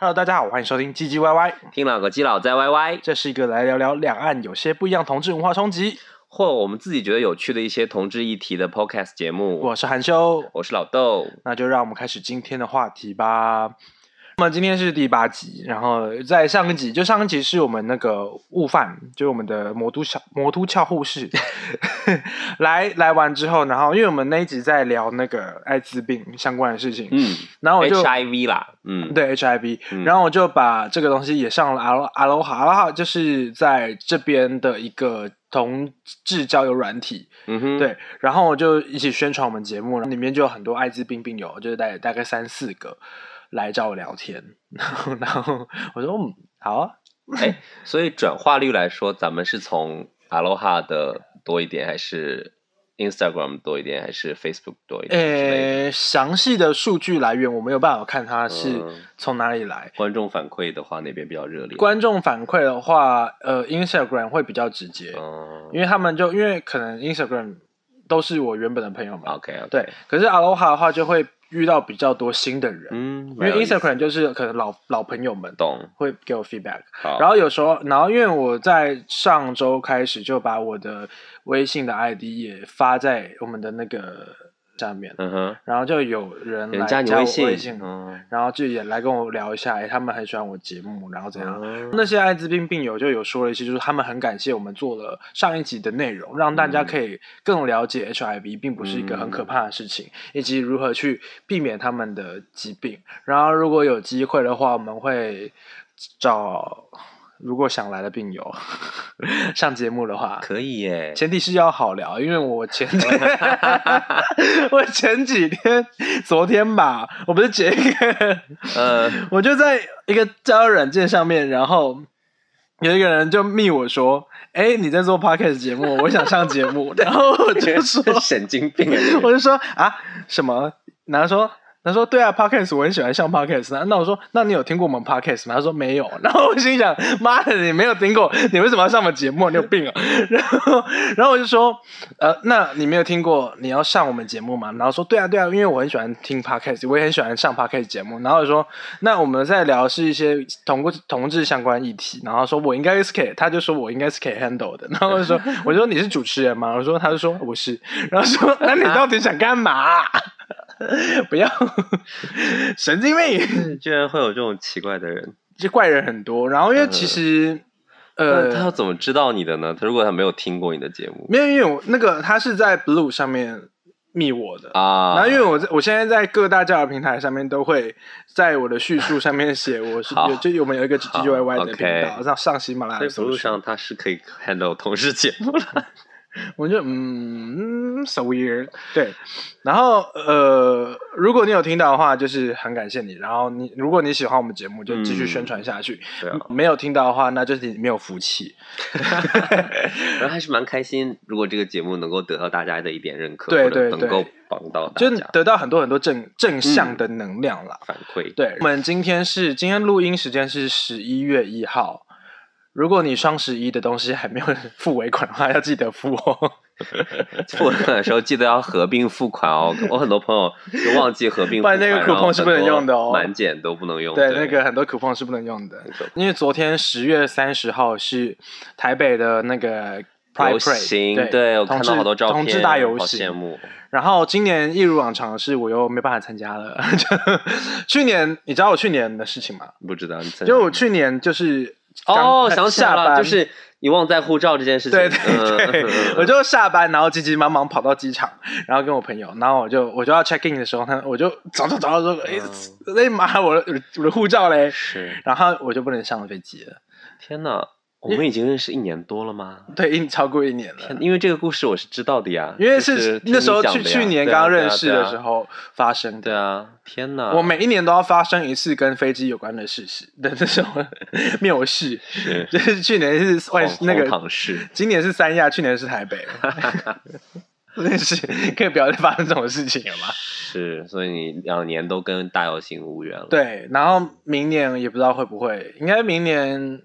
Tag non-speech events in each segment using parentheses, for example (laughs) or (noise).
Hello，大家好，欢迎收听唧唧歪歪，听老个基佬在歪歪这是一个来聊聊两岸有些不一样同志文化冲击。或我们自己觉得有趣的一些同志议题的 Podcast 节目。我是韩修，我是老豆，那就让我们开始今天的话题吧。那么今天是第八集，然后在上一集，就上一集是我们那个悟饭，就是我们的魔都小魔都俏护士 (laughs) 来来完之后，然后因为我们那一集在聊那个艾滋病相关的事情，嗯，然后我就 HIV 啦，嗯，对 HIV，、嗯。然后我就把这个东西也上了阿罗阿罗哈阿罗哈，就是在这边的一个同志交友软体，嗯哼，对，然后我就一起宣传我们节目，里面就有很多艾滋病病友，就是大概大概三四个来找我聊天，(laughs) 然后然后我说嗯好啊，哎，所以转化率来说，咱们是从 Aloha 的多一点，还是 Instagram 多一点，还是 Facebook 多一点？呃，详细的数据来源我没有办法看它是嗯从哪里来。观众反馈的话，那边比较热烈。观众反馈的话，呃，Instagram 会比较直接，嗯因为他们就因为可能 Instagram 都是我原本的朋友们，，OK，对，可是 Aloha 的话就会遇到比较多新的人，嗯，因为 Instagram 就是可能老老朋友们懂，会给我 feedback，然后有时候，然后因为我在上周开始就把我的微信的 ID 也发在我们的那个下面，嗯哼，然后就有人人来加我微信，微信，嗯，然后就也来跟我聊一下，哎，他们很喜欢我节目，然后怎样。嗯那些艾滋病病友就有说了一些，就是他们很感谢我们做了上一集的内容，让大家可以更了解 HIV 并不是一个很可怕的事情，以及如何去避免他们的疾病。然后如果有机会的话，我们会找如果想来的病友 (laughs) 上节目的话，可以耶，前提是要好聊，因为我前 (laughs) 我前几天昨天吧，我不是截一个，呃，(laughs) 我就在一个交友软件上面，然后有一个人就密我说：“哎、你在做 podcast 节目，我想上节目。”然后我就说神经病啊！我就说啊什么？然后说。他说：“对啊，podcast 我很喜欢上 podcast。那那我说，那你有听过我们 podcast 吗？他说没有。(laughs) 然后我心想，妈的，你没有听过，你为什么要上我们节目？你有病啊！(laughs) 然后，然后我就说，呃，那你没有听过，你要上我们节目吗？然后说，对啊，对啊，因为我很喜欢听 podcast，我也很喜欢上 podcast 节目。然后我说，那我们在聊是一些同同志相关议题。然后说我应该是可以，他就说我应该是可以 handle 的。然后我就说，(laughs) 我就说你是主持人吗？我说，他就说我是。然后说，那你到底想干嘛？(laughs) 不要 (laughs) 神经病，(laughs) 居然会有这种奇怪的人，这怪人很多。然后因为其实，呃那，他要怎么知道你的呢？他如果他没有听过你的节目没有，因为我那个他是在 Blue 上面密我的。啊，然后，因为我在我现在在各大交友平台上面都会在我的叙述上面写我是好有就我们有一个 G G Y Y 的频道，上上喜马拉在雅搜寻路上他是可以 handle 同事节目了。我就嗯嗯，so weird。对，然后呃，如果你有听到的话，就是很感谢你。然后你如果你喜欢我们节目，就继续宣传下去。对啊，没有听到的话，那就是你没有福气。(laughs) 然后还是蛮开心，如果这个节目能够得到大家的一点认可，或者对对能够帮到大家就得到很多很多正正向的能量啦。反馈。对，我们今天是今天录音时间是十一月一号。如果你双十一的东西还没有 (laughs) 付尾款的话，要记得付哦。(laughs) 付尾款的时候记得要合并付款哦。我很多朋友就忘记合并付款，(laughs) 不然那个 coupon 是不能用的哦满减都不能用。对，那个很多 coupon 是不能用的，因为昨天十月三十号是台北的那个 Pride 游 Parade，行，对我看到好多照片，同志大游好行羡。慕。然后今年一如往常的是，我又没办法参加了。去年你知道我去年的事情吗？不知道你在就我去年就是刚哦，想起来了，就是你忘带护照这件事情。对对对，我就下班，然后急急忙忙跑到机场，然后跟我朋友，然后我就我就要 check in 的时候，他我就找找找到说，哎嗯哎妈，我的我的护照嘞，是然后我就不能上飞机了。天哪，我们已经认识一年多了吗？(laughs) 对，已经超过一年了，。因为这个故事我是知道的呀，因为就是那时候去去年刚认识的时候发生的。对啊，天哪！我每一年都要发生一次跟飞机有关的事实 (laughs) 的这种 (laughs) 谬事，是就是去年是外荒那个今年是三亚，去年是台北，真是可以不要再发生这种事情了吗？是，所以你两年都跟大游行无缘了。，对，然后明年也不知道会不会，应该明年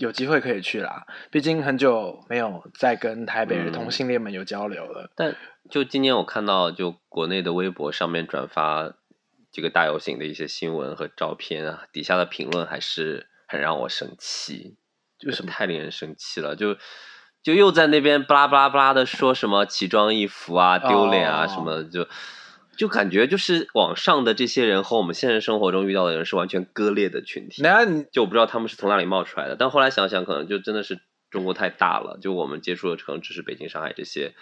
有机会可以去啦。毕竟很久没有再跟台北的同性恋们有交流了。但就今年我看到，就国内的微博上面转发这个大游行的一些新闻和照片啊，底下的评论还是很让我生气，就是什么太令人生气了，就就又在那边巴拉巴拉巴拉的说什么奇装异服啊、丢脸啊哦什么，就就感觉就是网上的这些人和我们现实生活中遇到的人是完全割裂的群体。那你就我不知道他们是从哪里冒出来的，但后来想想，可能就真的是中国太大了，就我们接触的可能只是北京、上海这些，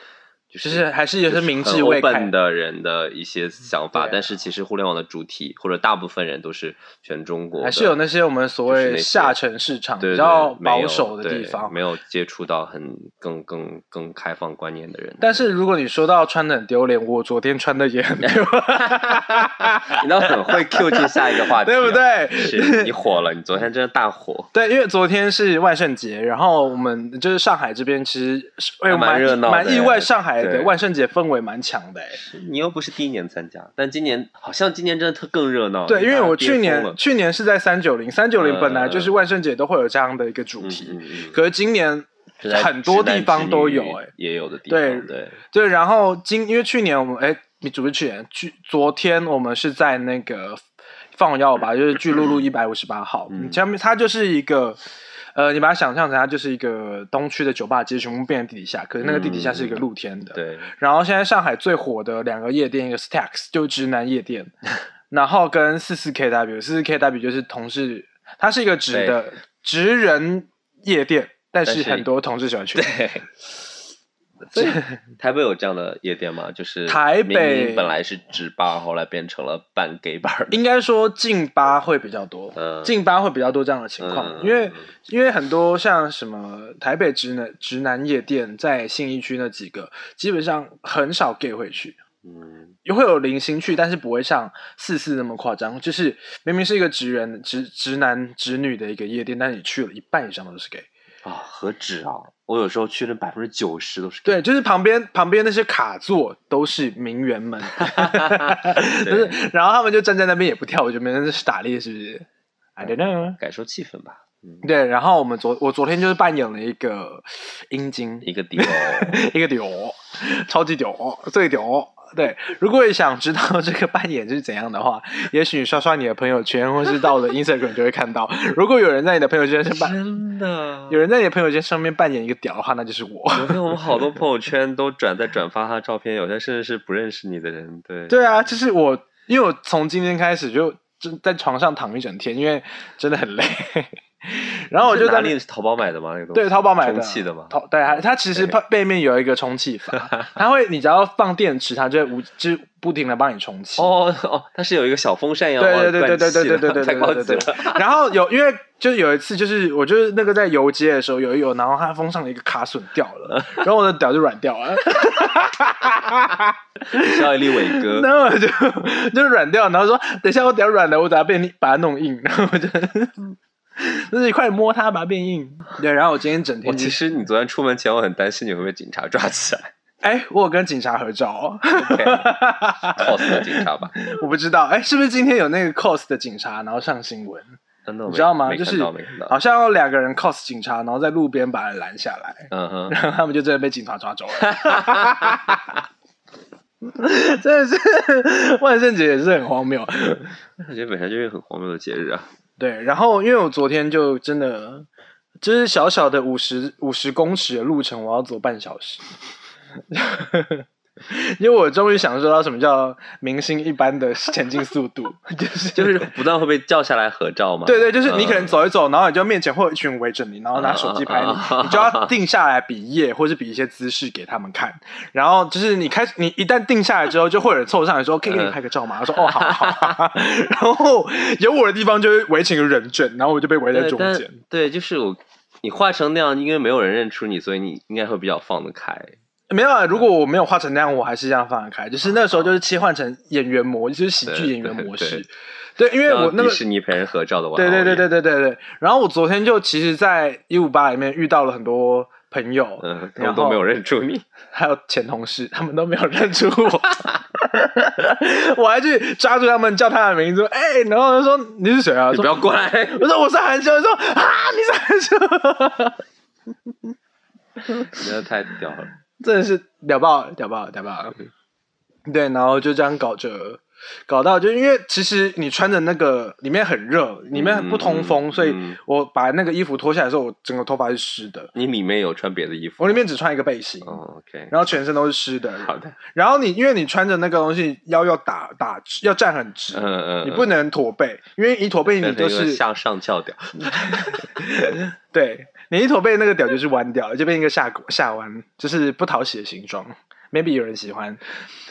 就就是还是有些明智很未开的人的一些想法，啊但是其实互联网的主体或者大部分人都是全中国，还是有那些我们所谓下沉市场比较保守的地方。没有接触到很更更更开放观念的人。但是如果你说到穿的很丢脸，我昨天穿的也很丢，(laughs) 你倒很会 Q 进下一个话题、啊对不？对？是你火了，你昨天真的大火。(laughs) 对，因为昨天是万圣节，然后我们就是上海这边，其实蛮热闹蛮意外，上海的对万圣节氛围蛮强的哎。你又不是第一年参加，但今年好像今年真的特更热闹。对，因为我去年去年是在三九零，三九零本来就是万圣节都会有这样的一个主嗯题，嗯嗯可是今年很多地方都有哎也有的地方。对对，对，然后今因为去年我们哎，你主不是去年？去昨天我们是在那个放药吧，就是巨鹿路一百五十八号，前面它就是一个。呃，你把它想象成它就是一个东区的酒吧街，全部变成地底下，可是那个地底下是一个露天的。。对，然后现在上海最火的两个夜店，一个 Stax 就是直男夜店，(laughs) 然后跟四四 KW，四四 KW 就是同事，它是一个直的直人夜店，但是很多同志喜欢去。对。所以 (laughs) 台北有这样的夜店吗？就是台北本来是直吧，后来变成了半 gay bar。应该说进吧会比较多，嗯劲吧会比较多这样的情况，嗯因为因为很多像什么台北直男直男夜店，在信义区那几个，基本上很少 gay 会去，嗯，也会有零星去，但是不会像四四那么夸张，就是明明是一个直人直直男直女的一个夜店，但是你去了一半以上都是 gay，啊，何止啊！我有时候去那百分之九十都是。对，就是旁边旁边那些卡座都是名媛们，(laughs) 就是然后他们就站在那边也不跳，我觉得没人是打猎是不是？I don't know。感受气氛吧。嗯，对，然后我们昨我昨天就是扮演了一个阴茎，一个屌，(laughs) 一个屌，超级屌，最屌。对，如果你想知道这个扮演是怎样的话，也许刷刷你的朋友圈，或是到我的 Instagram 就会看到。如果有人在你的朋友圈上扮，真的有人在你的朋友圈上面扮演一个屌的话，那就是我。昨天我们好多朋友 (laughs) 圈都转在转发他照片，有些甚至是不认识你的人。对，对啊，就是我，因为我从今天开始就就在床上躺一整天，因为真的很累。(laughs) 然后我就在那是哪里是淘宝买的吗？那个东西对，淘宝买的充气的吗？淘对，它它其实它背面有一个充气阀，(laughs) 它会你只要放电池，它就会无就不停的帮你充气。哦哦，它是有一个小风扇一样对往对对对对对对对对太高级对对。然后有因为就是有一次就是我就是那个在游街的时候有一有，然后它风上的一个卡榫掉了，然后我的屌就软掉了，需要一粒伟哥，然后我就就软掉，然后说等一下我屌软了，我等下变把它弄硬，然后我就。(laughs) 就是你快点摸它，把它变硬。对，然后我今天整天就其实你昨天出门前，我很担心你会被警察抓起来哎，我有跟警察合照、哦。(laughs) cos 的警察吧？我不知道，哎，是不是今天有那个 cos 的警察，然后上新闻？真的，你知道吗？就是好像有两个人 cos 警察，然后在路边把人拦下来，嗯哼，然后他们就真的被警察抓走了。(laughs) 真的是万圣节也是很荒谬，万圣节本身就是很荒谬的节日啊。对。然后因为我昨天就真的就是小小的五十五十公尺的路程，我要走半小时。(laughs) 因为我终于享受到什么叫明星一般的前进速度，(laughs) 就是就是不断会被叫下来合照嘛。对对，就是你可能嗯走一走，然后你就面前会有一群人围着你，然后拿手机拍你，啊你就要定下来比耶，或是比一些姿势给他们看。然后就是你开始，你一旦定下来之后，就会有人凑上来说：“可以给你拍个照吗？”我说：(laughs) “哦，好好。好”然后有我的地方就会围成一个人阵，然后我就被围在中间。对，就是我你画成那样，因为没有人认出你，所以你应该会比较放得开。没有啊，如果我没有画成那样，我还是这样放得开。就是那时候就是切换成演员模，就是喜剧演员模式。对，因为我那个迪士尼陪人合照的玩偶对对对对对对对。然后我昨天就其实，在一五八里面遇到了很多朋友，嗯，他然都没有认出你。还有前同事，他们都没有认出我，(laughs) 我还去抓住他们叫他的名字，哎、然后就说你是谁啊？不要过来！我说我是韩修，说啊你是韩修，(laughs) 真的太屌了。真的是屌爆屌爆屌爆。对，然后就这样搞着，搞到就因为其实你穿着那个里面很热，里面不通风，嗯所以嗯我把那个衣服脱下来的时候，我整个头发是湿的。你里面有穿别的衣服？我里面只穿一个背心，哦，OK，然后全身都是湿的。好的，然后你因为你穿着那个东西，腰要打打直，要站很直，嗯嗯，你不能驼背，因为一驼背你就是向上翘掉，(laughs) 对你一驼背那个屌就是弯掉，就变一个下下弯，就是不讨喜的形状。maybe 有人喜欢，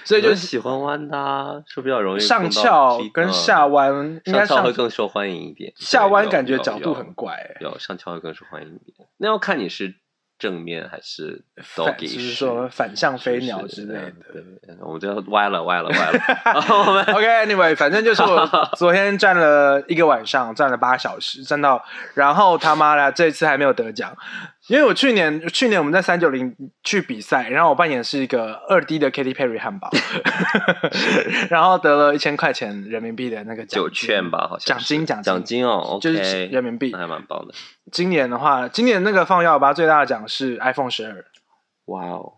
所以就是喜欢弯的啊，是比较容易上翘跟下弯应该上翘会更受欢迎一点，下弯感觉角度很怪、欸，有上翘会更受欢迎一点。那要看你是正面还是就是说反向飞鸟之类的。对，对我们就歪了歪了歪了。好 (laughs) 我们 OK，Anyway，、反正就是我 (laughs) 昨天站了一个晚上，站了八小时，站到，然后他妈的这次还没有得奖，因为我去年去年我们在三九零去比赛，然后我扮演是一个二 D 的 Katy Perry 汉堡，(laughs) 然后得了一千块钱人民币的那个奖酒券吧，好像奖金是奖奖金哦就是人民币那还蛮棒的。今年的话，今年那个放幺幺八最大的奖是 iPhone 十二，哇哦，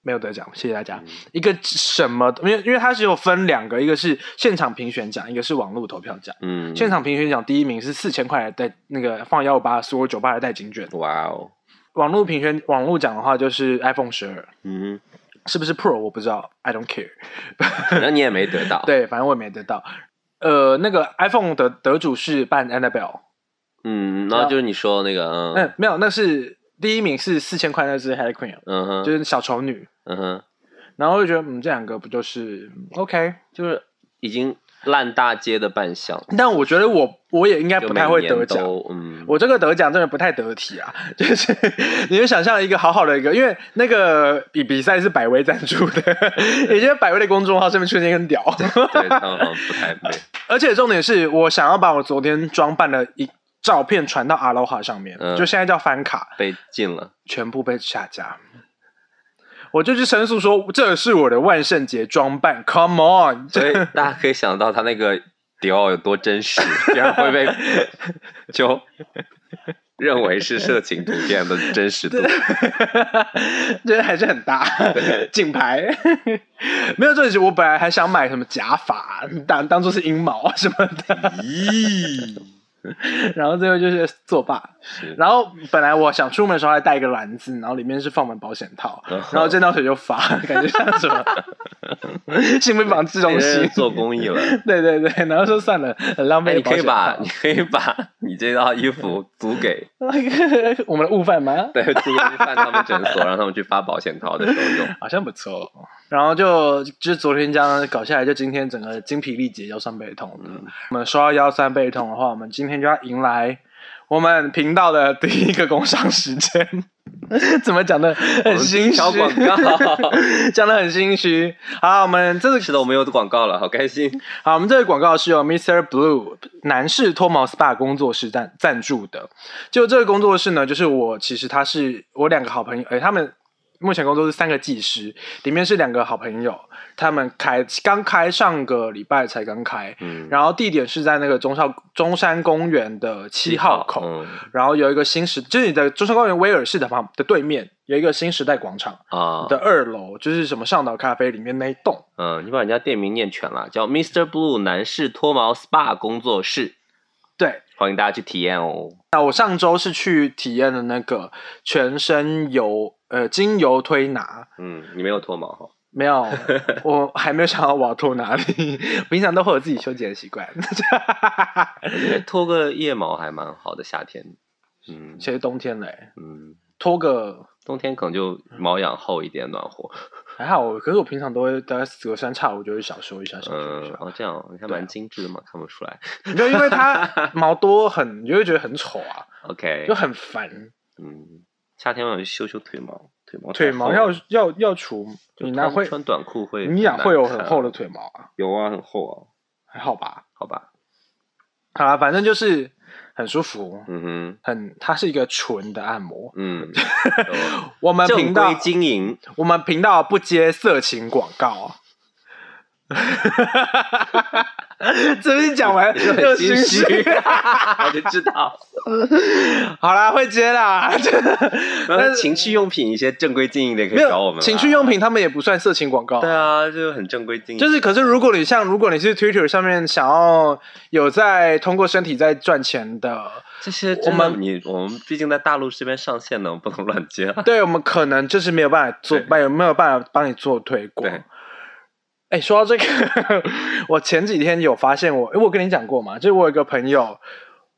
没有得奖，谢谢大家。嗯一个什么？因为因为它只有分两个，一个是现场评选奖，一个是网络投票奖。嗯，现场评选奖第一名是四千块的代那个放幺五八所有酒吧的代金券。哇哦，网络评选网络奖的话就是 iPhone 十二，嗯，是不是 Pro 我不知道，I don't care。(laughs) 反正你也没得到。，对，反正我也没得到。呃，那个 iPhone 的得主是扮 Annabelle，嗯，然后就是你说那个，嗯嗯，没有，那是第一名是四千块，那是 Harley Quinn，嗯哼，就是小丑女。嗯哼，然后我就觉得，嗯，这两个不就是嗯 OK？就是已经烂大街的扮相，但我觉得我我也应该不太会得奖。嗯，我这个得奖真的不太得体啊，就是 (laughs) 你就想象一个好好的一个，因为那个比比赛是百威赞助的，(laughs) 也就是百威的公众号上面出现一根屌，对他们好像不太美。(laughs) 而且重点是我想要把我昨天装扮的一照片传到阿罗哈上面，嗯就现在叫翻卡，被禁了，全部被下架。我就去申诉说这是我的万圣节装扮，Come on！(laughs) 所以大家可以想到他那个迪奥有多真实，(laughs) 这样会被 (laughs) 就认为是色情图片的真实度。这还是很大，竞牌。没有，这里我本来还想买什么假发，当当做是阴毛什么的，咦，(laughs) 然后最后就是作罢。然后本来我想出门的时候还带一个篮子，然后里面是放满保险套，嗯然后见到水就发，感觉像什么 (laughs) 性病防治中你心是。做公益了。(laughs) 对对对，然后说算了，很浪哎，费你可以把你。可以把你这套衣服租给我们的悟饭吗？对租给饭他们诊所，让他们去发保险套的时候用。好像不错。然后就就是昨天这样搞下来，就今天整个精疲力竭，腰酸背痛的。嗯我们说到腰酸背痛的话，我们今天就要迎来我们频道的第一个工商时间。(laughs) 怎么讲的很心虚？小广告讲的很心虚。好，我们这个是的，我们有广告了，好开心。(laughs) 好，我们这个广告是由 Mr. Blue 男士脱毛 SPA 工作室赞赞助的。就这个工作室呢，就是我其实他是我两个好朋友，哎、他们目前工作是三个技师，里面是两个好朋友，他们开刚开上个礼拜才刚开，嗯，然后地点是在那个中校中山公园的七号口。嗯然后有一个新时，就是你的中山公园威尔士的旁的对面有一个新时代广场啊的二楼，就是什么上岛咖啡里面那一栋。嗯，你把人家店名念全了，叫 Mr. Blue 男士脱毛 SPA 工作室，对，欢迎大家去体验哦。那我上周是去体验了那个全身油呃精油推拿，嗯，你没有脱毛哈？(laughs) 没有，我还没有想到我要脱哪里。平常都会有自己修剪的习惯，(laughs) 我觉得脱个腋毛还蛮好的，夏天。嗯其实冬天嘞，嗯，脱个冬天可能就毛养厚一点，暖和。还好，可是我平常都会大概隔三差五就会小修一下，小修一嗯，下。哦，这样你看蛮精致的嘛，看不出来。你就因为它 (laughs) 毛多很，你就会觉得很丑啊，OK，就很烦。嗯，夏天我修修腿毛，腿毛腿毛要要要除，你哪会穿穿短裤会你哪难会有很厚的腿毛啊？有啊，很厚啊，还好吧。好吧。好啦，反正就是很舒服，嗯哼很它是一个纯的按摩，。嗯，我们正频道规经营，我们频道不接色情广告。(laughs) (laughs) 这边讲完你是不是又很心心虚，(laughs) 我就知道。(laughs) 好啦，会接啦。然后情趣用品一些正规经营的也可以找我们情趣用品，他们也不算色情广告。对啊，就很正规经营。就是，可是如果你像，如果你是 Twitter 上面想要有在通过身体在赚钱的，这些我们你我们毕竟在大陆这边上线呢，我们不能乱接啊。对我们可能就是没有办法做，没有没有办法帮你做推广对。哎，说到这个，(laughs) 我前几天有发现我，哎我跟你讲过嘛，就是我有一个朋友，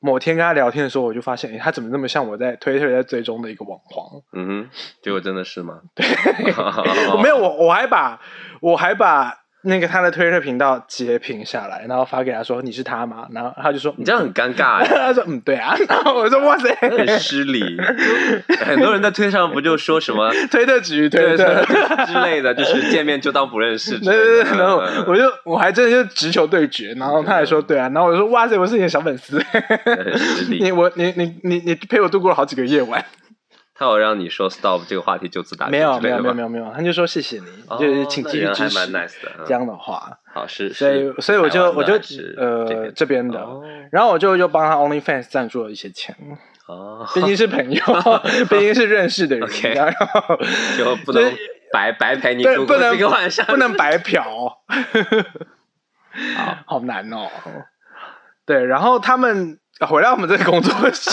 某天跟他聊天的时候，我就发现，哎，他怎么那么像我在 Twitter 在追踪的一个网黄？嗯哼，结果真的是吗？(laughs) 对，(laughs) 我没有，我我还把我还把那个他的推特频道截屏下来，然后发给他说你是他吗？然后他就说你这样很尴尬欸，(laughs) 他说嗯对啊，(laughs) 然后我说哇塞，很失礼。很多人在推上不就说什么 (laughs) 推特局推特。对之类的，就是见面就当不认识对。对对，然后嗯我就我还真的就直球对决，然后他还说对啊，然后我就说哇塞，我是你的小粉丝，很失礼你我你你你你陪我度过了好几个夜晚，他有让你说 stop 这个话题就此打住没有没有没有没有没有，他就说谢谢你，哦就是请继续支持蛮 nice 的嗯。这样的话，好是，所以所以我就我就呃边这边的。哦。然后我就又帮他 OnlyFans 赞助了一些钱，哦，毕竟是朋友，(laughs) 毕竟是认识的人 OK 然后就不能就是白白陪你对不能度过这个晚上，不能白嫖，(laughs) 好难哦。对，然后他们回到我们这个工作室，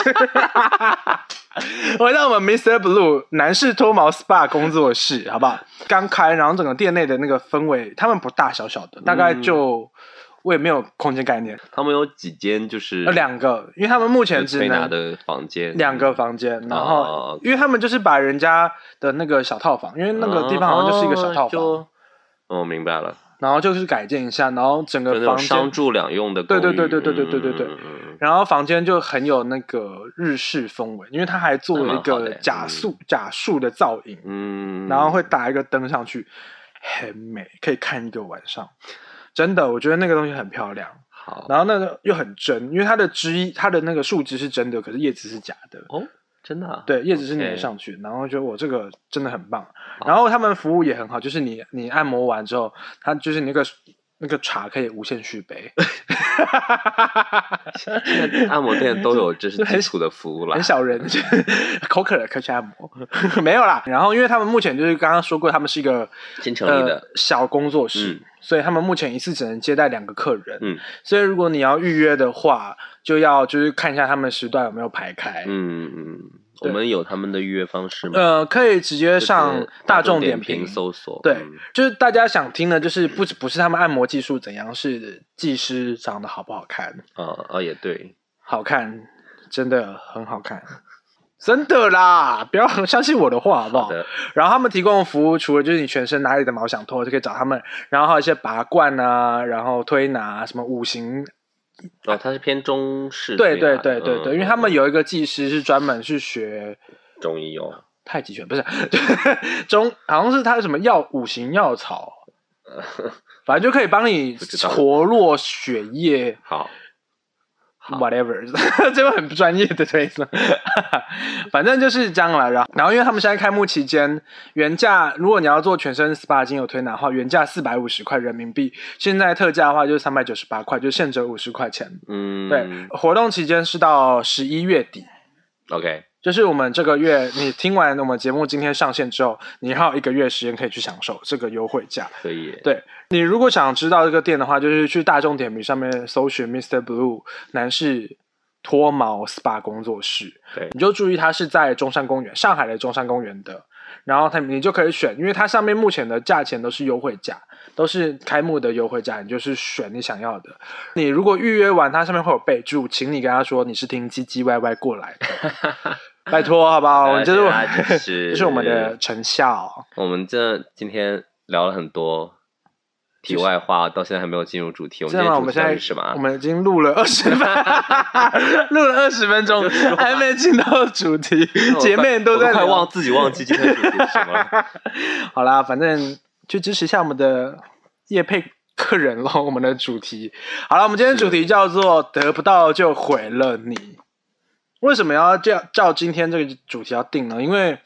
回到我们 Mr. Blue 男士脱毛 SPA 工作室，好不好？刚开，然后整个店内的那个氛围，他们不大小小的，大概嗯就、我也没有空间概念，他们有几间就是有两个，因为他们目前只能推拿的房间，两个房间，然后、哦因为他们就是把人家的那个小套房，因为那个地方好像就是一个小套房，哦，明白了，然后就是改建一下，然后整个房间商住两用的，对对对对对对对对对然后房间就很有那个日式风味，因为它还做了一个假树、假树的造影，嗯，然后会打一个灯上去，很美，可以看一个晚上。真的，我觉得那个东西很漂亮，好然后那个又很真，因为它的枝它的那个树枝是真的，可是叶子是假的。哦，真的啊对，叶子是粘上去然后觉得我这个真的很棒。然后他们服务也很好，就是你你按摩完之后，它就是那个那个茶可以无限续杯。(laughs) 按摩店都有就是 (laughs) 基础的服务啦很。小人，口渴了可以去按摩，(laughs) 没有啦。然后因为他们目前就是刚刚说过，他们是一个新成立的呃、小工作室，嗯所以他们目前一次只能接待两个客人。嗯所以如果你要预约的话，就要就是看一下他们时段有没有排开。嗯嗯，我们有他们的预约方式吗？呃，可以直接上大众点点评搜索。对嗯，就是大家想听的，就是不不是他们按摩技术怎样，是技师长得好不好看。啊啊也对，好看，真的很好看，真的啦！不要相信我的话，好不好？好，然后他们提供的服务，除了就是你全身哪里的毛想脱就可以找他们，然后还有一些拔罐啊，然后推拿什么五行，哦，它是偏中式对对对对对，嗯因为他们有一个技师是专门去学中医哦，太极拳，不是 (laughs) 中，好像是他什么药五行药草，(laughs) 反正就可以帮你活络血液。好 whatever，(laughs) 这个很不专业的推测，(laughs) 反正就是这样了。然后，然后因为他们现在开幕期间，原价如果你要做全身 SPA 精油推拿的话，原价四百五十块人民币，现在特价的话就是三百九十八块，就现折五十块钱。嗯，对，活动期间是到十一月底。，OK，就是我们这个月，你听完我们节目今天上线之后，你还有一个月时间可以去享受这个优惠价。可以，对你如果想知道这个店的话，就是去大众点评上面搜寻 Mr. Blue 男士脱毛 SPA 工作室，对你就注意它是在中山公园，上海的中山公园的。然后他你就可以选，因为它上面目前的价钱都是优惠价，都是开幕的优惠价，你就是选你想要的。你如果预约完，它上面会有备注，请你跟他说你是听唧唧歪歪过来的，拜托好不好？呃这是我大家支持这是我们的成效。我们这今天聊了很多题外话，到现在还没有进入主题。我们这样吗？今天主题到我们现在什么啊？我们已经录了二十分，(laughs) 录了二十分钟，(laughs) 还没进到主题，姐妹都在快忘自己忘记今天主题是什么了。(laughs) 好啦，反正去支持一下我们的叶配客人咯，我们的主题。好了，我们今天主题叫做“得不到就毁了你”。为什么要叫叫今天这个主题要定呢？因为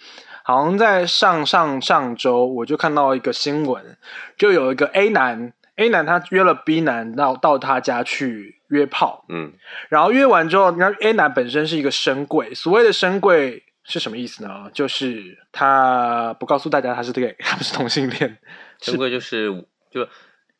好像在上上上周我就看到一个新闻，就有一个 A 男 A 男他约了 B 男到到他家去约炮，嗯然后约完之后，那 A 男本身是一个深柜，所谓的深柜是什么意思呢？就是他不告诉大家他是 gay，他不是同性恋，(laughs) 深柜就是就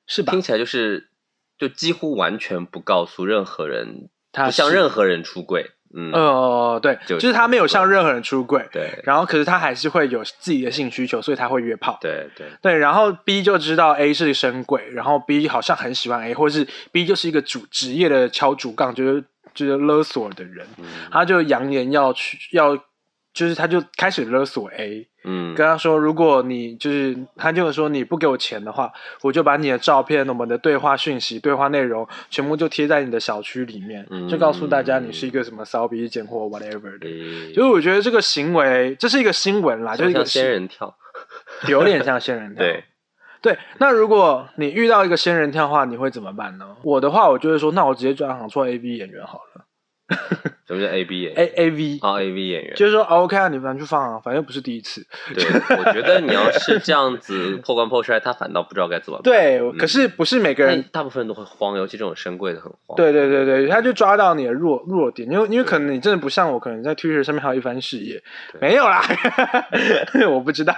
是吧听？起来就是就几乎完全不告诉任何人，他不向任何人出柜。嗯，呃，对，就就是他没有向任何人出柜，对。然后可是他还是会有自己的性需求，所以他会约炮。对对，对，然后 B 就知道 A 是深鬼，然后 B 好像很喜欢 A，或者是 B 就是一个主职业的敲竹杠，就是就是勒索的人，嗯。他就扬言要去要，就是他就开始勒索 A，嗯跟他说，如果你就是他就说你不给我钱的话，我就把你的照片、我们的对话讯息、对话内容全部就贴在你的小区里面，嗯就告诉大家你是一个什么骚逼贱货 whatever 的。诶所以我觉得这个行为，这是一个新闻啦，就是一个仙人跳，(laughs) 有点像仙人跳。(laughs) 对，对，那如果你遇到一个仙人跳的话，你会怎么办呢？我的话，我就会说，那我直接转行做 A B 演员好了 (laughs) 什么叫 A B 演，A A V，、啊 A V 演员？就是说、哦 OK 啊，你们去放啊，反正不是第一次。对，我觉得你要是这样子破罐破摔，他反倒不知道该怎么办。(laughs) 对，可是不是每个人。大部分人都会慌，尤其这种深柜的很慌。对对对对，他就抓到你的弱弱点，因为因为可能你真的不像我，可能在 Twitter 上面还有一番事业，对没有啦，(laughs) 我不知道，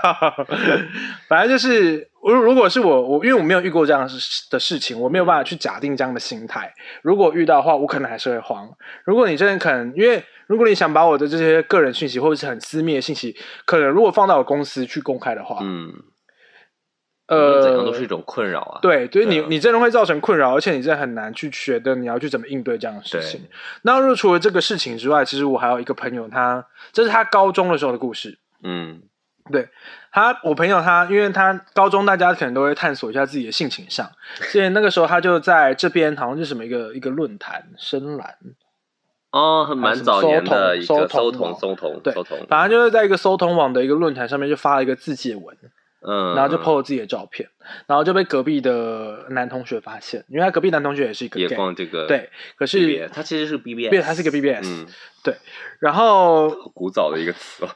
反正就是如如果是我我因为我没有遇过这样的事的事情，我没有办法去假定这样的心态。如果遇到的话，我可能还是会慌。如果你真的可能，因为如果你想把我的这些个人讯息或者是很私密的信息，可能如果放到我公司去公开的话，嗯，呃，怎样都是一种困扰啊。对，对你啊你真的会造成困扰，而且你真的很难去觉得你要去怎么应对这样的事情。那如果除了这个事情之外，其实我还有一个朋友他，这是他高中的时候的故事。嗯他，我朋友他，因为他高中大家可能都会探索一下自己的性倾向，所以那个时候他就在这边好像是什么一个一个论坛深蓝，哦，很蛮早年的一个搜搜童童搜同对搜童，反正就是在一个搜同网的一个论坛上面就发了一个自介文，嗯，然后就嗯 PO 了自己的照片，然后就被隔壁的男同学发现，因为他隔壁男同学也是一个也逛这个对，可是 BBS，他其实是 BBS，对，他是个 BBS，、嗯，然后古早的一个词哦。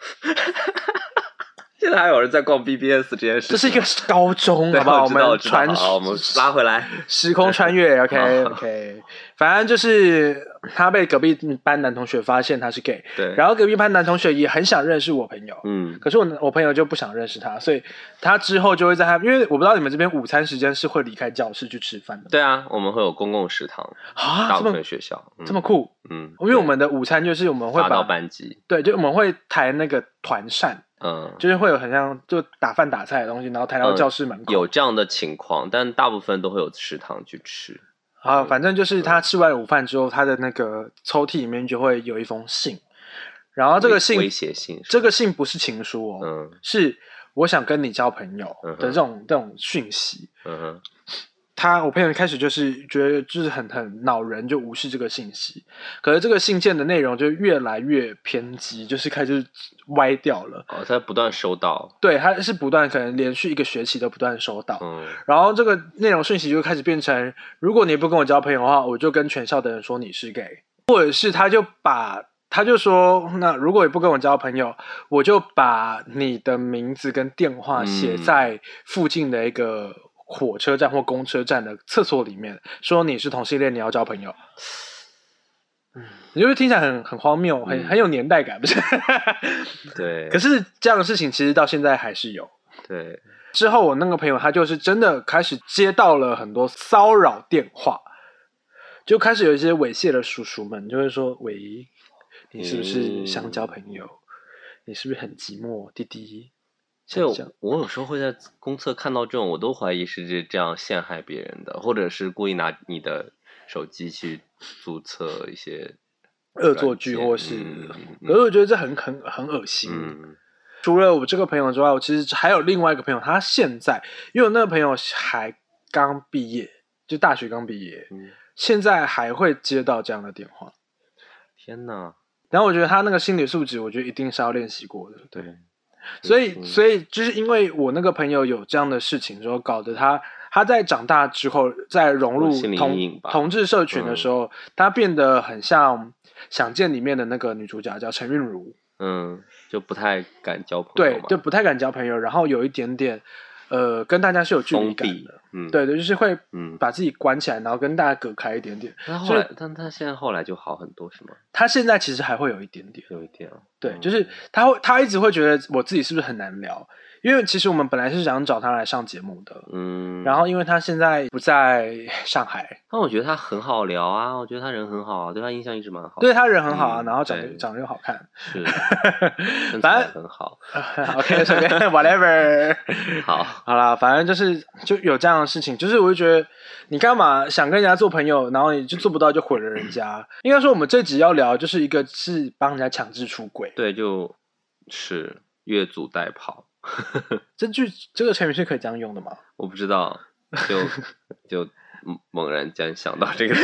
(laughs) 现在还有人在逛 BBS 这件事情，这是一个高中，对好不好？我们传好，我们拉回来。时空穿越，(laughs) OK OK 反正就是他被隔壁班男同学发现他是 gay，对，然后隔壁班男同学也很想认识我朋友，嗯，可是我我朋友就不想认识他，所以他之后就会在他，因为我不知道你们这边午餐时间是会离开教室去吃饭的对啊，我们会有公共食堂，啊，大部这么分学校嗯。这么酷，嗯，因为我们的午餐就是我们会发到把班级，对，就我们会抬那个团扇，嗯，就是会有很像就打饭打菜的东西，然后抬到嗯教室门口，有这样的情况，但大部分都会有食堂去吃。啊，反正就是他吃完午饭之后，他的那个抽屉里面就会有一封信，然后这个信威胁信这个信不是情书哦，嗯。是我想跟你交朋友的这种这种讯息。嗯哼，他我朋友一开始就是觉得就是很很恼人，就无视这个信息。可是这个信件的内容就越来越偏激，就是开始歪掉了。哦，他不断收到，对，他是不断可能连续一个学期都不断收到，嗯然后这个内容讯息就开始变成，如果你不跟我交朋友的话，我就跟全校的人说你是 gay，或者是他就把他就说，那如果你不跟我交朋友，我就把你的名字跟电话写嗯在附近的一个火车站或公车站的厕所里面，说你是同性恋，你要交朋友。嗯，你就会听起来很很荒谬，很嗯很有年代感，不是？对，(laughs) 可是这样的事情其实到现在还是有。对，之后，我那个朋友他就是真的开始接到了很多骚扰电话，就开始有一些猥亵的叔叔们就会说：“喂，你是不是想交朋友？你是不是很寂寞，弟弟？”所以我有时候会在公厕看到这种，我都怀疑是这这样陷害别人的，或者是故意拿你的手机去注册一些恶作剧，或是，嗯可是我觉得这很很很恶心。嗯除了我这个朋友之外，我其实还有另外一个朋友，他现在因为我那个朋友还刚毕业，就大学刚毕业，嗯，现在还会接到这样的电话。天呐，然后我觉得他那个心理素质，我觉得一定是要练习过的。对，所以，嗯所以就是因为我那个朋友有这样的事情之后，搞得他他在长大之后，在融入同同志社群的时候，他变得很像《想见》里面的那个女主角，叫陈韵如。嗯，就不太敢交朋友对，，就不太敢交朋友，然后有一点点呃跟大家是有距离感的，，嗯，，对对，就是会嗯。把自己关起来，然后跟大家隔开一点点。他后来，但他现在后来就好很多，是吗？他现在其实还会有一点点，有一点啊，对，嗯就是他会他一直会觉得我自己是不是很难聊，因为其实我们本来是想找他来上节目的，嗯，然后因为他现在不在上海，但我觉得他很好聊啊，我觉得他人很好啊，对他印象一直蛮好。对他人很好啊，嗯然后长得长得又好看，是，(laughs) 身反正很好。(laughs) OK 随便 whatever。(laughs) 好，好啦，反正就是就有这样的事情，就是我就觉得你干嘛想跟人家做朋友，然后你就做不到就毁了人家。应该说我们这集要聊就是一个是帮人家强制出轨，对，就是越俎代庖。(laughs) 这句这个成语是可以这样用的吗？我不知道，就 (laughs) 就猛猛然间想到这个，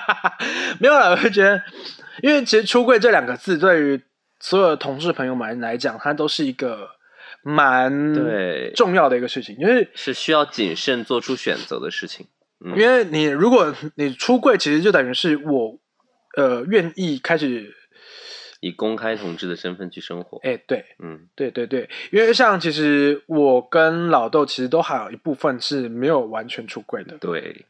(laughs) 没有了，我就觉得，因为其实“出柜”这两个字对于所有的同事朋友们来讲，它都是一个蛮对。重要的一个事情，因为是需要谨慎做出选择的事情。嗯。因为你如果你出柜，其实就等于是我呃愿意开始，以公开同志的身份去生活。哎、对。嗯，对对对，因为像其实我跟老豆其实都还有一部分是没有完全出柜的，对，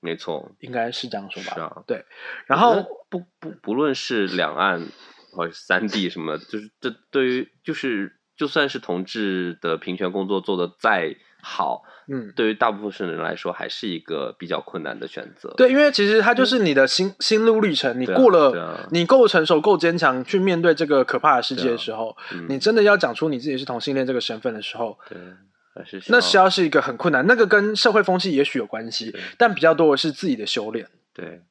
没错。应该是这样说吧？是啊。对，然后不不不论是两岸或者是三地什么，就是这对于就是就算是同志的平权工作做得再好，嗯。对于大部分人来说还是一个比较困难的选择。对，因为其实它就是你的心心路历程，你过了，你够成熟、够坚强去面对这个可怕的世界的时候，嗯你真的要讲出你自己是同性恋这个身份的时候，对，那需需要是一个很困难，那个跟社会风气也许有关系，但比较多的是自己的修炼，对，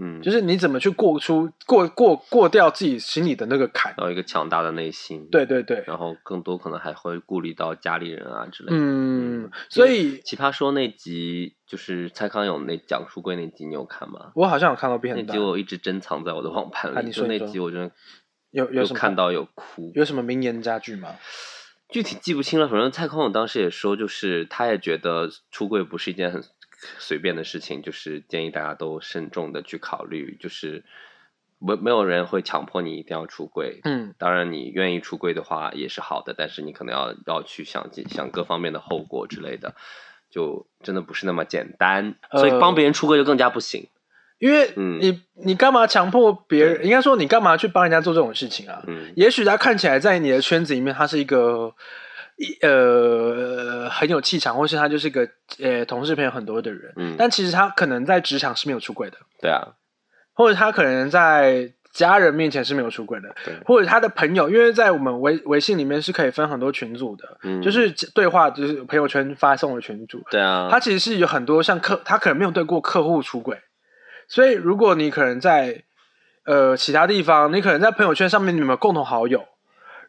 嗯，就是你怎么去过出过过过掉自己心里的那个坎。要有一个强大的内心。对对对，然后更多可能还会顾虑到家里人啊之类的。嗯，所以奇葩说那集就是蔡康永那讲书柜那集，你有看吗？我好像有看到片段那集，我一直珍藏在我的网盘啊里，你说那集我真的有有看到有哭，有什么名言佳句吗？具体记不清了。反正蔡康永当时也说，就是他也觉得出柜不是一件很随便的事情，就是建议大家都慎重的去考虑，就是没没有人会强迫你一定要出柜。嗯，当然，你愿意出柜的话也是好的，但是你可能要要去想想各方面的后果之类的，就真的不是那么简单。所以呃帮别人出柜就更加不行。因为嗯你你干嘛强迫别人？应该说你干嘛去帮人家做这种事情啊？嗯，也许他看起来在你的圈子里面，他是一个一呃很有气场，或是他就是个呃同事朋友很多的人，嗯。但其实他可能在职场是没有出轨的，对啊，或者他可能在家人面前是没有出轨的，对，或者他的朋友，因为在我们微微信里面是可以分很多群组的，嗯。就是对话就是朋友圈发送的群组，对啊，他其实是有很多像客，他可能没有对过客户出轨，所以如果你可能在呃其他地方，你可能在朋友圈上面你们有共同好友，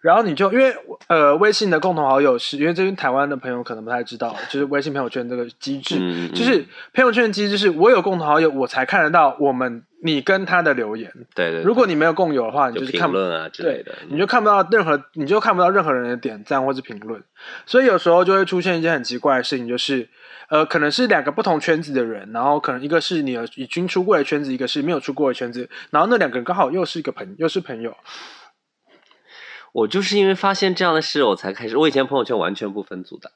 然后你就因为呃微信的共同好友是因为这边台湾的朋友可能不太知道，就是微信朋友圈这个机制，嗯嗯就是朋友圈的机制是我有共同好友，我才看得到我们你跟他的留言，对对，如果你没有共有的话，你就就是看不评论啊之类的，你就看不到任何，你就看不到任何人的点赞或是评论，所以有时候就会出现一件很奇怪的事情，就是呃，可能是两个不同圈子的人，然后可能一个是你有已经出柜的圈子，一个是没有出柜的圈子，然后那两个人刚好又是一个朋，又是朋友，我就是因为发现这样的事，我才开始。我以前朋友圈完全不分组的，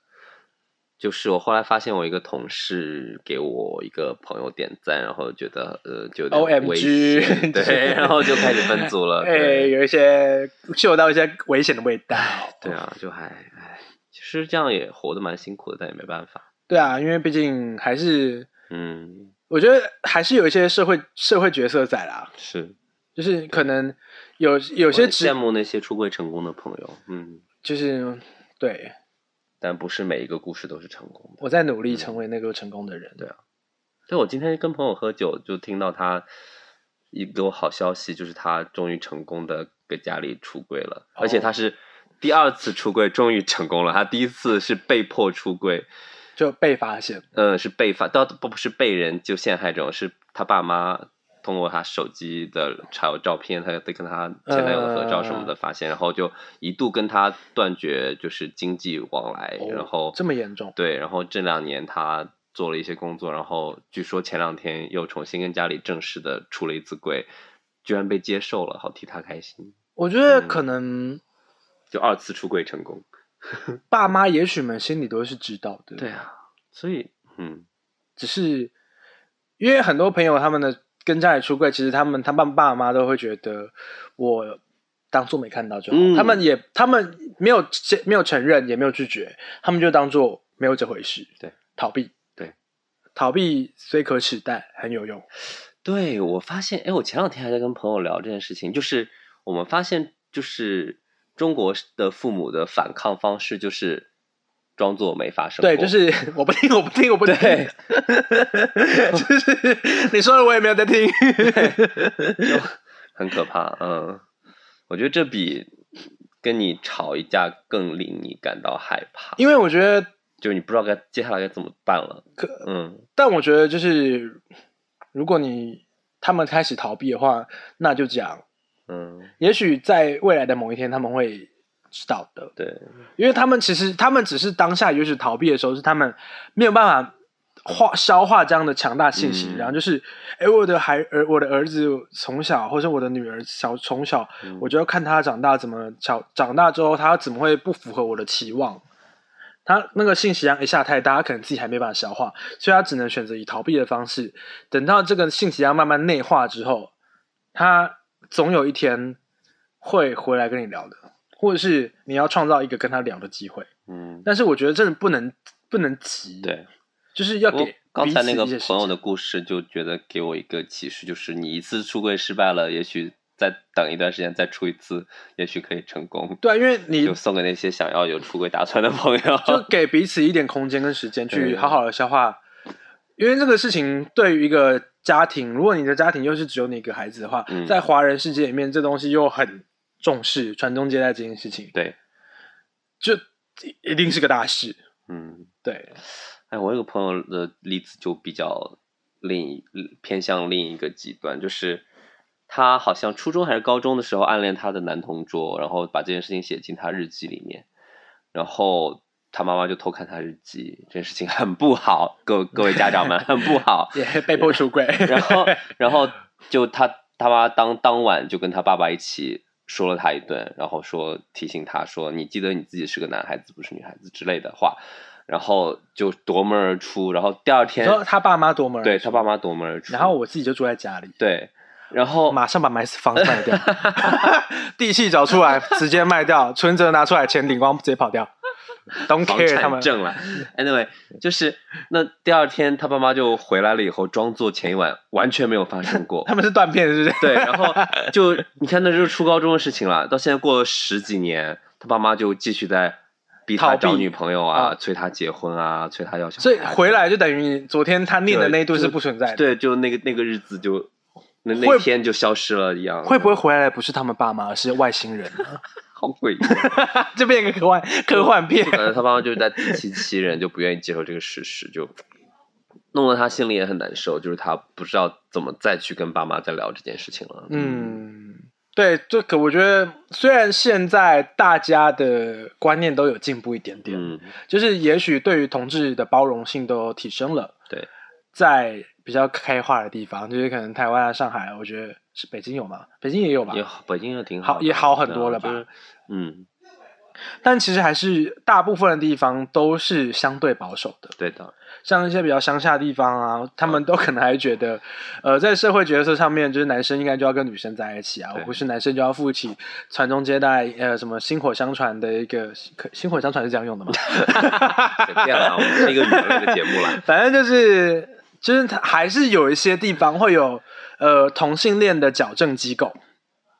就是我后来发现我一个同事给我一个朋友点赞，然后觉得呃就有点 OMG 危险 (laughs) 对，然后就开始分组了。(laughs) 哎，对有一些嗅到一些危险的味道。对啊，就还哎，其实这样也活得蛮辛苦的，但也没办法。对啊，因为毕竟还是嗯，我觉得还是有一些社会社会角色在啦，是就是可能有有有些羡慕那些出柜成功的朋友，嗯，就是对但不是每一个故事都是成功的。我在努力成为那个成功的人。对啊对，我今天跟朋友喝酒，就听到他一个好消息，就是他终于成功的给家里出柜了，而且他是第二次出柜，终于成功了。他第一次是被迫出柜，就被发现。嗯，是被发，倒不不是被人就陷害这种，是他爸妈通过他手机的还有照片，他得跟他前男友的合照什么的发现，然后就一度跟他断绝就是经济往来，哦然后这么严重。对，然后这两年他做了一些工作，然后据说前两天又重新跟家里正式的出了一次柜，居然被接受了，好替他开心，我觉得嗯。可能，就二次出柜成功。(laughs) 爸妈也许们心里都是知道的，对，啊，所以嗯，只是因为很多朋友他们的跟家里出柜，其实他们他爸爸妈都会觉得我当做没看到就好，嗯。他们也他们没有没有承认，也没有拒绝，他们就当做没有这回事，对，逃避，对，逃避虽可耻，但很有用。对我发现，哎，我前两天还在跟朋友聊这件事情，就是我们发现，就是中国的父母的反抗方式就是装作没发生过，对，就是 (laughs) 我不听，我不听，我不听。对 (laughs) 就是你说的，我也没有在听。(laughs) 就很可怕。嗯，我觉得这比跟你吵一架更令你感到害怕，因为我觉得，就你不知道该接下来该怎么办了。可嗯，但我觉得就是，如果你他们开始逃避的话，那就讲，嗯，也许在未来的某一天他们会知道的，对，因为他们其实他们只是当下也许逃避的时候，是他们没有办法化消化这样的强大信息，嗯。然后就是，哎，我的孩儿，我的儿子从小，或者我的女儿小从小，嗯。我就要看他长大怎么小长大之后，他怎么会不符合我的期望。他那个信息量一下太大，他可能自己还没办法消化，所以他只能选择以逃避的方式。等到这个信息量慢慢内化之后，他总有一天会回来跟你聊的，或者是你要创造一个跟他聊的机会。嗯，但是我觉得真的不能不能急，，对。就是要给刚才那个朋友的故事，就觉得给我一个启示，就是你一次出柜失败了，也许再等一段时间再出一次，也许可以成功。对啊，因为 (laughs) 你就送给那些想要有出柜打算的朋友。就给彼此一点空间跟时间 (laughs) 去好好的消化，因为这个事情对于一个家庭，如果你的家庭又是只有你一个孩子的话，嗯在华人世界里面，这东西又很重视传宗接代这件事情，对，就一定是个大事。嗯，对，哎，我有个朋友的例子就比较另一偏向另一个极端，就是他好像初中还是高中的时候暗恋他的男同桌，然后把这件事情写进他日记里面，然后他妈妈就偷看他日记，这件事情很不好，各各位家长们很不好。(laughs) 也被迫出轨，然后，然后就他他妈当当晚就跟他爸爸一起说了他一顿，然后说提醒他说你记得你自己是个男孩子，不是女孩子之类的话，然后就夺门而出，然后第二天他爸妈夺门而出对他爸妈夺门而出，然后我自己就住在家里。对，然后马上把买房子卖掉，(laughs) 地契找出来，直接卖掉，存折拿出来，钱领光，直接跑掉。(laughs) Don't 房 care 他们产证了。(laughs) Anyway，就是那第二天他爸妈就回来了以后，装作前一晚完全没有发生过。(laughs) 他们是断片，是不是？对，然后就你看，那就是初高中的事情了。到现在过了十几年，他爸妈就继续在逼他找女朋友啊，啊催他结婚啊，催他要小孩。所以回来就等于昨天他念的那一顿是不存在的。对，就那个那个日子就那那天就消失了一样。会不会回来的不是他们爸妈，而是外星人呢？好诡异？(laughs) 这变一个科幻科幻片就。感觉他爸妈就是在自欺欺人，就不愿意接受这个事实，就弄得他心里也很难受。就是他不知道怎么再去跟爸妈再聊这件事情了。嗯，对，这个我觉得虽然现在大家的观念都有进步一点点，嗯，就是也许对于同志的包容性都提升了，对，在比较开化的地方，就是可能台湾啊、上海，我觉得是北京有吗？北京也有吧也？北京也挺的好也好很多了吧就是嗯，但其实还是大部分的地方都是相对保守的，对的，像一些比较乡下的地方啊，他们都可能还觉得，呃，在社会角色上面，就是男生应该就要跟女生在一起啊，不是男生就要负起传宗接代，呃，什么薪火相传的一个可薪火相传是这样用的吗？(laughs) 随便了，我们是一个娱乐的节目啦。反正就是就是它还是有一些地方会有呃同性恋的矫正机构，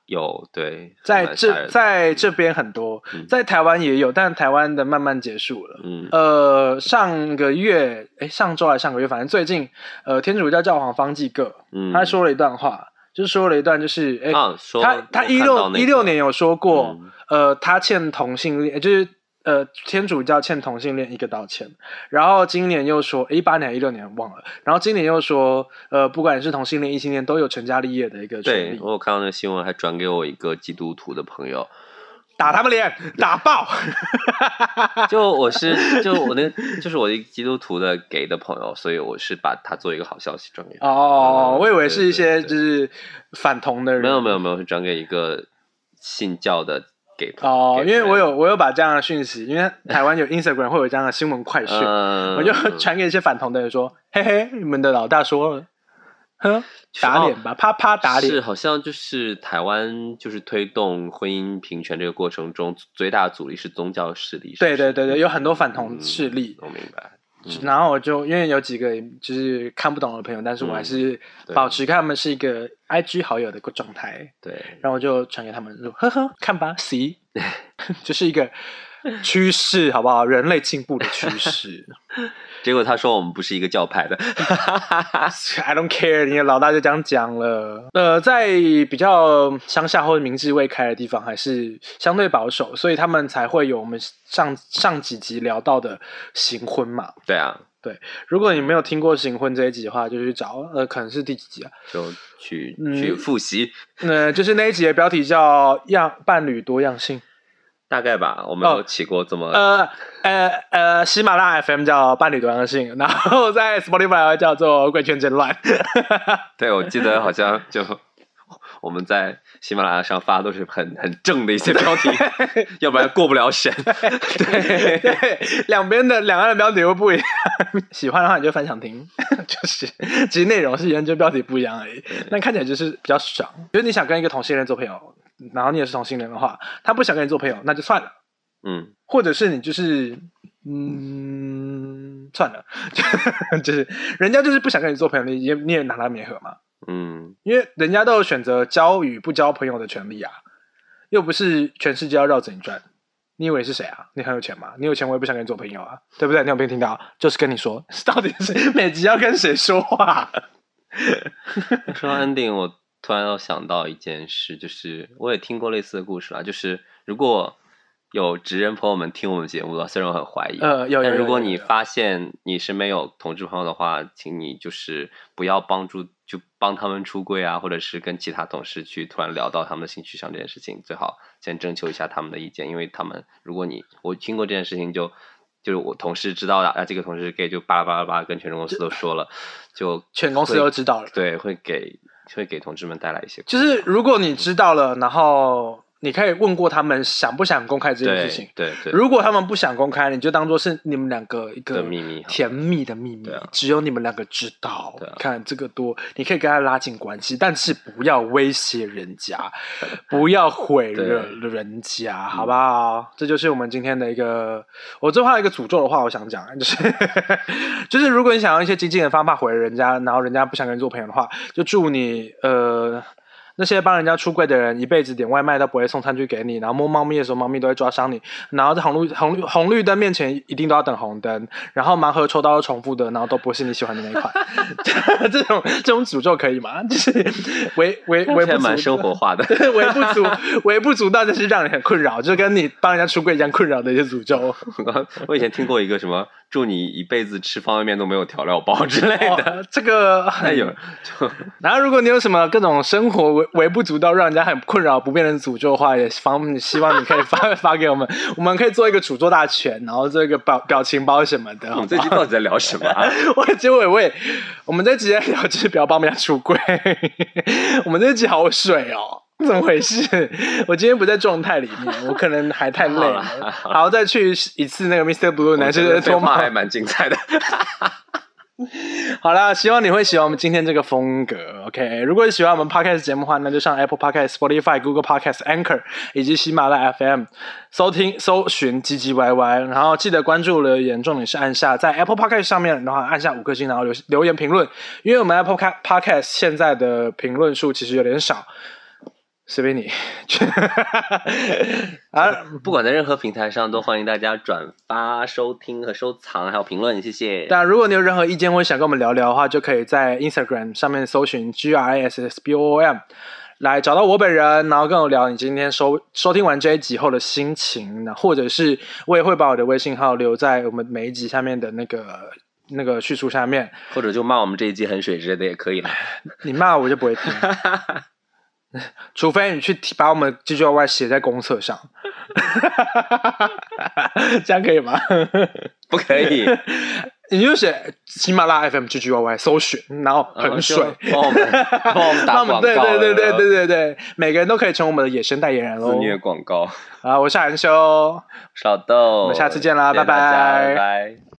有对，在这在这边很多，嗯。在台湾也有，但台湾的慢慢结束了。嗯。呃，上个月，哎，上周还是上个月，反正最近，呃，天主教教皇方济各，嗯，他说了一段话，就是说了一段，就是，哎、啊，他他一六一六年有说过，嗯。呃，他欠同性恋，就是呃，天主教欠同性恋一个道歉，然后今年又说，一八年一六年忘了，然后今年又说，呃，不管是同性恋、异性恋，都有成家立业的一个权利，对我有看到那个新闻，还转给我一个基督徒的朋友，打他们脸，(laughs) 打爆，(laughs) (laughs) 就我是就我那就是我一个基督徒的给的朋友，所以我是把他做一个好消息转给他。哦，嗯我以为是一些就是反同的人，没有没有没有，是转给一个信教的给哦，给因为我有我有把这样的讯息，因为台湾有 Instagram 会有这样的新闻快讯，嗯，我就传给一些反同的人说：“嘿嘿，你们的老大说了，哼，打脸吧，啪啪打脸是。好像就是台湾就是推动婚姻平权这个过程中最大的阻力是宗教势力。”是是对对对对，有很多反同势力。嗯我明白。嗯。然后我就因为有几个就是看不懂的朋友，但是我还是保持跟他们是一个 IG 好友的状态，对，然后我就传给他们说：“呵呵，看吧，see，(laughs) (laughs) 就是一个 (laughs) 趋势，好不好？人类进步的趋势。(laughs) 结果他说我们不是一个教派的。(laughs) I don't care，你的老大就这样讲了。呃，在比较乡下或者民智未开的地方，还是相对保守，所以他们才会有我们上上几集聊到的行婚嘛。对啊，对如果你没有听过行婚这一集的话，就去找，呃，可能是第几集啊？就去嗯去复习，呃，就是那一集的标题叫“样伴侣多样性大概吧。我们哦有起过这”，么呃呃呃，喜马拉雅 FM 叫“伴侣多样性”，然后在 Spotify 叫做“贵圈真乱”。(laughs) 对，我记得好像就我们在喜马拉雅上发都是很很正的一些标题，要不然过不了审。(laughs) 对，对，两边的两岸的标题又不一样。(laughs) 喜欢的话你就分享听，就是其实内容是研究标题不一样而已，但看起来就是比较爽。就是你想跟一个同性恋做朋友，然后你也是同性恋的话，他不想跟你做朋友，那就算了。嗯，或者是你就是嗯算了，(laughs) 就是人家就是不想跟你做朋友，你也你也拿他没合嘛，嗯，因为人家都有选择交与不交朋友的权利啊，又不是全世界要绕着你转。你以为是谁啊？你很有钱吗？你有钱我也不想跟你做朋友啊，对不对？你有没有听到？就是跟你说，(laughs) 到底是每集要跟谁说话？(laughs) 说到 ending，我突然又想到一件事，就是我也听过类似的故事啦，就是如果有直人朋友们听我们节目的，虽然我很怀疑，呃，有有有但如果你发现你身边有同志朋友的话，请你就是不要帮助就帮他们出柜啊，或者是跟其他同事去突然聊到他们的性取向这件事情，最好先征求一下他们的意见，因为他们如果你我听过这件事情就。就是我同事知道的啊，这个同事是 gay，就巴拉巴拉巴拉跟全公司都说了，就全公司都知道了。对，会给会给同志们带来一些就是如果你知道了，然后你可以问过他们想不想公开这件事情。对对，如果他们不想公开，你就当做是你们两个一个秘密甜蜜的秘密啊，只有你们两个知道。看这个多，你可以跟他拉近关系，但是不要威胁人家，(laughs) 不要毁了人家，好不好？这就是我们今天的一个，我最后一个诅咒的话，我想讲，(laughs) 就是就是如果你想用一些激进的方法毁了人家，然后人家不想跟你做朋友的话，就祝你呃。那些帮人家出柜的人，一辈子点外卖都不会送餐具给你，然后摸猫咪的时候，猫咪都会抓伤你，然后在红绿红绿红绿灯面前一定都要等红灯，然后盲盒抽到是重复的，然后都不是你喜欢的那一款，(laughs) 这种这种诅咒可以吗？(laughs) 就是微微微不足蛮生活化的。(laughs) 微不足微不足道，就是让人很困扰，就跟你帮人家出柜一样困扰的一些诅咒。我以前听过一个什么“祝你一辈子吃方便面都没有调料包”之类的，哦这个那有就 (laughs) 然后，如果你有什么各种生活微微不足道，让人家很困扰、不便的诅咒的话，也方希望你可以发 (laughs) 发给我们，我们可以做一个诅咒大全，然后做一个表表情包什么的。我们这期到底在聊什么啊？(laughs) 我结尾我也，我们这集在聊就是不要帮人家出柜，我们这集好水哦。(laughs) 怎么回事？(laughs) 我今天不在状态里面，我可能还太累了好了，然后再去一次那个 Mr. Blue 男生的脱毛还蛮精彩的。(laughs) 好啦，希望你会喜欢我们今天这个风格。OK，如果你喜欢我们 Podcast 节目的话，那就上 Apple Podcast、Spotify、Google Podcast、Anchor 以及喜马拉雅 FM 收听、搜寻“唧唧歪歪”，然后记得关注留言，重点是按下在 Apple Podcast 上面，然后按下五颗星，然后留留言评论。因为我们 Apple Podcast 现在的评论数其实有点少，随便你。(laughs) 啊，(laughs) 不管在任何平台上，都欢迎大家转发、收听和收藏，还有评论，谢谢。当然，如果你有任何意见或者想跟我们聊聊的话，就可以在 Instagram 上面搜寻 G R A S S B O O M 来找到我本人，然后跟我聊你今天收收听完这一集后的心情，那或者是我也会把我的微信号留在我们每一集下面的那个那个叙述下面，或者就骂我们这一集很水之类的也可以了。(laughs) 你骂我就不会听，(laughs) 除非你去把我们 G G Y Y 写在公厕上，(laughs) 这样可以吗？(laughs) 不可以，你就写喜马拉雅 FM G G Y Y 搜寻，然后然后就很水，帮我们帮我们打广告对对对对对对对，每个人都可以成为我们的野生代言人喽自。虐广告。啊，我是韩修，小豆，我们下次见啦拜拜拜拜。